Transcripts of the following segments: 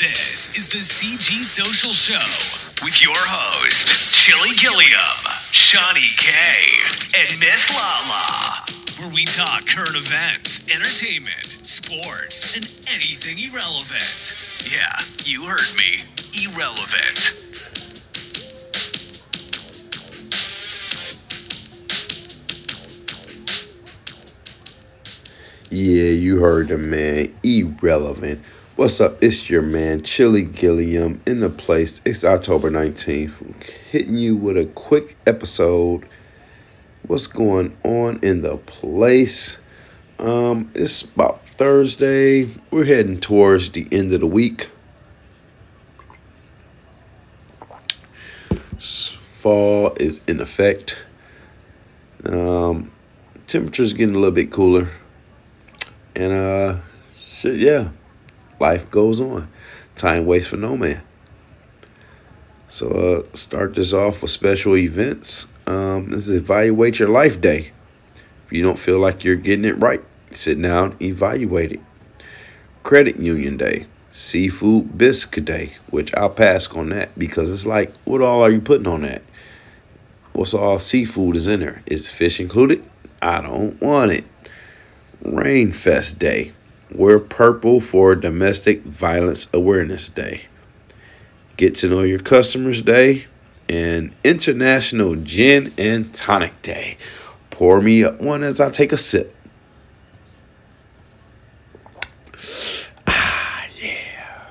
This is the CG Social Show with your host, Chili Gilliam, Shawnee K, and Miss Lala, where we talk current events, entertainment, sports, and anything irrelevant. Yeah, you heard me. Irrelevant. Yeah, you heard the man. Irrelevant. What's up? It's your man, Chili Gilliam, in the place. It's October 19th. Hitting you with a quick episode. What's going on in the place? Um, it's about Thursday. We're heading towards the end of the week. Fall is in effect. Um, temperature's getting a little bit cooler. And uh shit, yeah. Life goes on. Time waits for no man. So uh start this off with special events. Um this is evaluate your life day. If you don't feel like you're getting it right, sit down, evaluate it. Credit union day. Seafood biscuit day, which I'll pass on that because it's like, what all are you putting on that? What's all seafood is in there? Is fish included? I don't want it. Rainfest Day. Wear purple for Domestic Violence Awareness Day. Get to know your customers day and International Gin and Tonic Day. Pour me up one as I take a sip. Ah, yeah.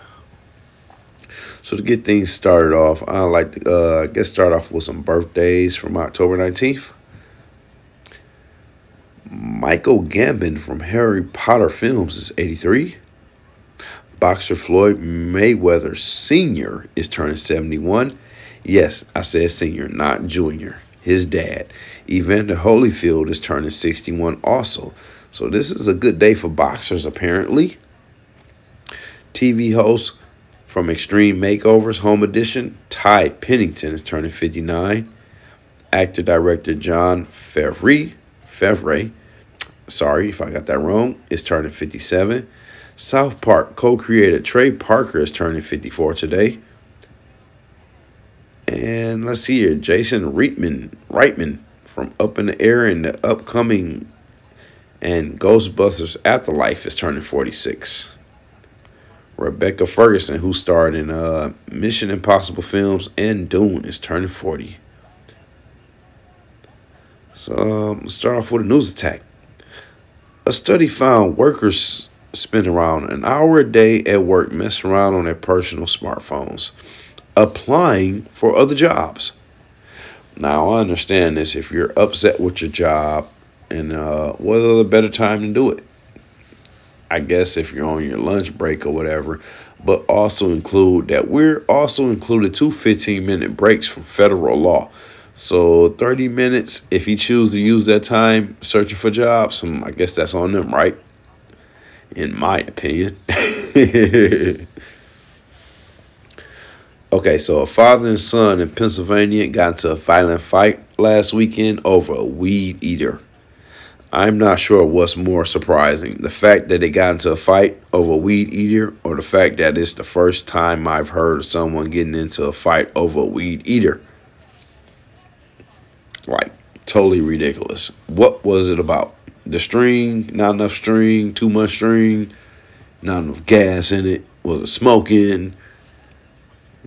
So to get things started off, I like to uh, get started off with some birthdays from October 19th. Michael Gambon from Harry Potter films is 83. Boxer Floyd Mayweather Sr. is turning 71. Yes, I said senior, not junior. His dad, Evander Holyfield, is turning 61 also. So this is a good day for boxers, apparently. TV host from Extreme Makeovers Home Edition, Ty Pennington, is turning 59. Actor director John Favre, Favre sorry if I got that wrong, is turning 57. South Park co creator Trey Parker is turning 54 today. And let's see here Jason Reitman, Reitman from Up in the Air and the upcoming and Ghostbusters Afterlife is turning 46. Rebecca Ferguson, who starred in uh, Mission Impossible films and Dune, is turning 40. So um, let's start off with a news attack. A study found workers spend around an hour a day at work messing around on their personal smartphones, applying for other jobs. Now, I understand this if you're upset with your job, and uh, what other better time to do it? I guess if you're on your lunch break or whatever, but also include that we're also included two 15 minute breaks from federal law. So 30 minutes, if you choose to use that time searching for jobs, um, I guess that's on them, right? In my opinion. okay, so a father and son in Pennsylvania got into a violent fight last weekend over a weed eater. I'm not sure what's more surprising the fact that they got into a fight over a weed eater, or the fact that it's the first time I've heard of someone getting into a fight over a weed eater. Like, totally ridiculous. What was it about? The string, not enough string, too much string, not enough gas in it. Was it smoking?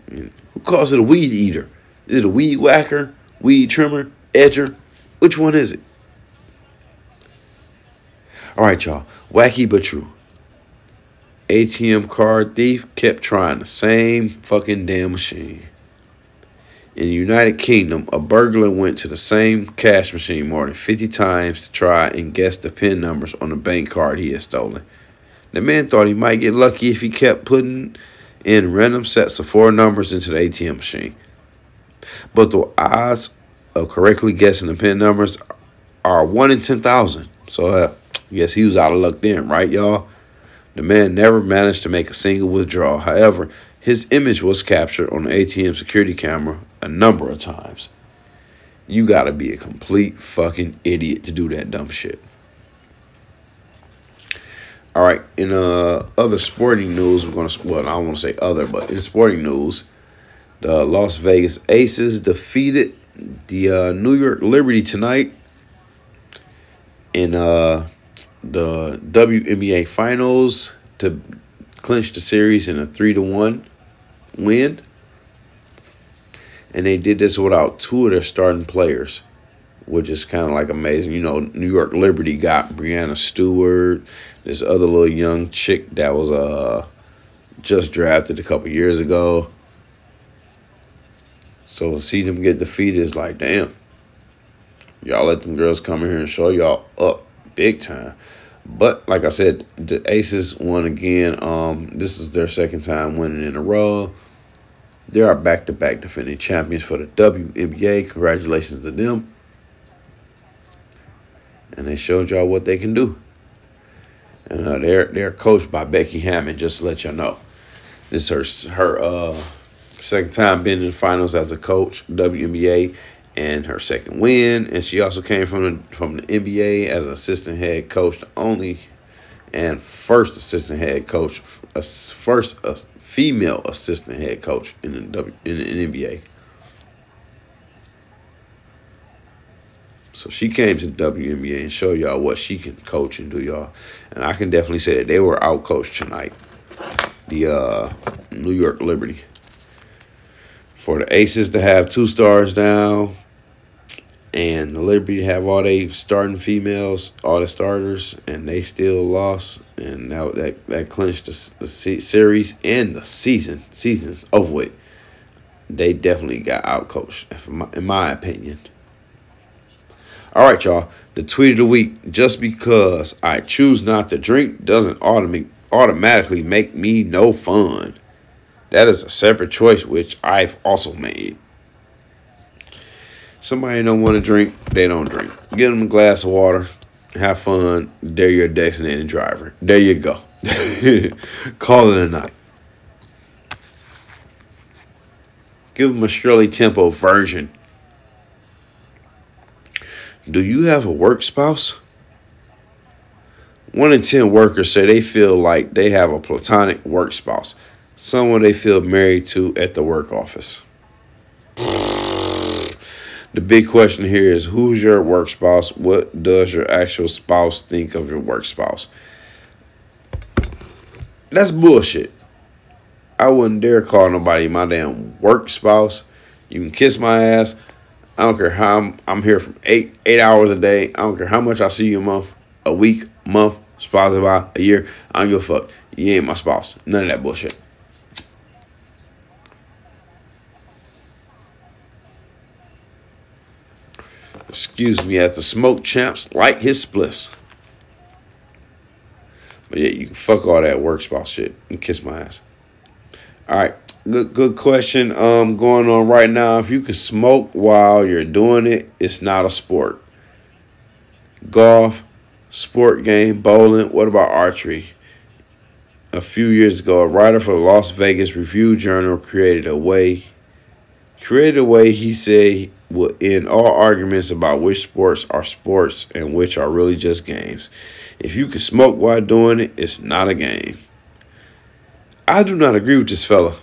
Who calls it a weed eater? Is it a weed whacker, weed trimmer, edger? Which one is it? All right, y'all. Wacky but true. ATM card thief kept trying the same fucking damn machine. In the United Kingdom, a burglar went to the same cash machine more than 50 times to try and guess the PIN numbers on the bank card he had stolen. The man thought he might get lucky if he kept putting in random sets of four numbers into the ATM machine. But the odds of correctly guessing the PIN numbers are 1 in 10,000. So uh, I guess he was out of luck then, right, y'all? The man never managed to make a single withdrawal. However, his image was captured on the ATM security camera a number of times. You gotta be a complete fucking idiot to do that dumb shit. All right, in uh other sporting news, we're gonna well, I don't want to say other, but in sporting news, the Las Vegas Aces defeated the uh, New York Liberty tonight in uh the WNBA Finals to clinch the series in a three to one win. And they did this without two of their starting players, which is kind of like amazing. You know, New York Liberty got Breanna Stewart, this other little young chick that was uh just drafted a couple years ago. So to see them get defeated is like, damn. Y'all let them girls come in here and show y'all up big time. But like I said, the Aces won again. Um, this is their second time winning in a row. They are back to back defending champions for the WNBA. Congratulations to them. And they showed y'all what they can do. And uh, they're they're coached by Becky Hammon. Just to let y'all know, this is her her uh, second time being in the finals as a coach WNBA, and her second win. And she also came from the, from the NBA as an assistant head coach, only and first assistant head coach, a first a female assistant head coach in the w, in the NBA. So she came to WNBA and show y'all what she can coach and do y'all. And I can definitely say that they were out coached tonight. The uh, New York Liberty. For the Aces to have two stars down and the Liberty have all they starting females, all the starters, and they still lost. And that that, that clinched the, the series and the season. Season's over with. They definitely got out coached, in my opinion. All right, y'all. The tweet of the week. Just because I choose not to drink doesn't automatically automatically make me no fun. That is a separate choice which I've also made. Somebody don't want to drink, they don't drink. Get them a glass of water, have fun. They're your designated driver. There you go. Call it a night. Give them a Shirley Temple version do you have a work spouse? One in 10 workers say they feel like they have a platonic work spouse, someone they feel married to at the work office. The big question here is who's your work spouse? What does your actual spouse think of your work spouse? That's bullshit. I wouldn't dare call nobody my damn work spouse. You can kiss my ass. I don't care how I'm, I'm here from eight eight hours a day. I don't care how much I see you a month, a week, month, spouse by a year. I don't give a fuck. You ain't my spouse. None of that bullshit. Excuse me, as the smoke champs like his spliffs. But yeah, you can fuck all that work spot shit and kiss my ass. All right. Good, good question. Um, going on right now. If you can smoke while you're doing it, it's not a sport. Golf, sport game, bowling. What about archery? A few years ago, a writer for the Las Vegas Review Journal created a way. Created a way he said will end all arguments about which sports are sports and which are really just games. If you can smoke while doing it, it's not a game. I do not agree with this fella.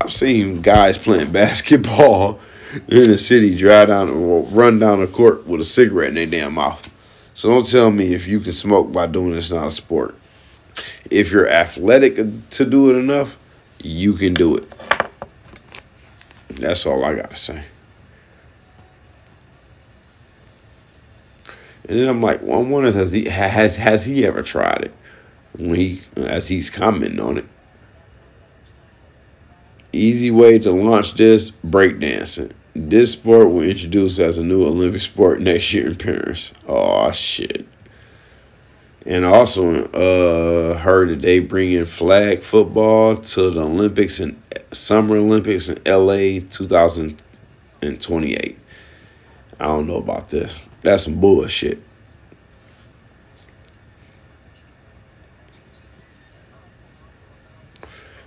I've seen guys playing basketball in the city drive down or run down the court with a cigarette in their damn mouth. So don't tell me if you can smoke by doing it's not a sport. If you're athletic to do it enough, you can do it. That's all I gotta say. And then I'm like, well, I wonder has he has has he ever tried it? When he as he's commenting on it. Easy way to launch this breakdancing. This sport will introduce as a new Olympic sport next year in Paris. Oh shit. And also uh heard that they bring in flag football to the Olympics and Summer Olympics in LA 2028. I don't know about this. That's some bullshit.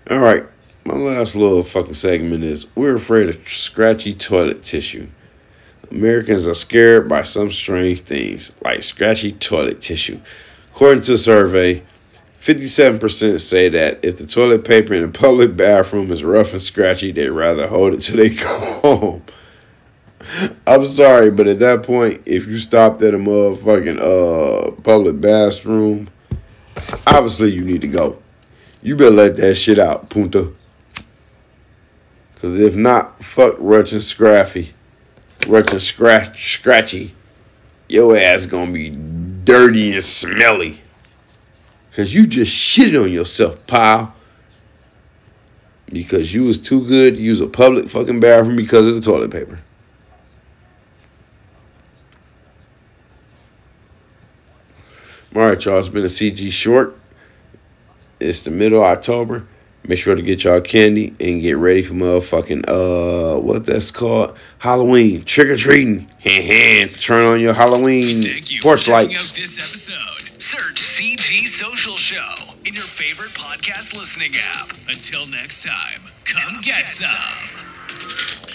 All right. My last little fucking segment is we're afraid of scratchy toilet tissue. Americans are scared by some strange things, like scratchy toilet tissue. According to a survey, 57% say that if the toilet paper in a public bathroom is rough and scratchy, they'd rather hold it till they go home. I'm sorry, but at that point, if you stopped at a motherfucking uh public bathroom, obviously you need to go. You better let that shit out, punta. Cause if not, fuck Rutch and Scraffy. Rutch and Scratch Scratchy. Your ass gonna be dirty and smelly. Cause you just shitted on yourself, pal. Because you was too good to use a public fucking bathroom because of the toilet paper. All right, y'all. It's been a CG short. It's the middle of October. Make sure to get y'all candy and get ready for motherfucking uh what that's called Halloween trick or treating. Turn on your Halloween Thank you porch lights. Search CG Social Show in your favorite podcast listening app. Until next time, come, come get, get, some. some.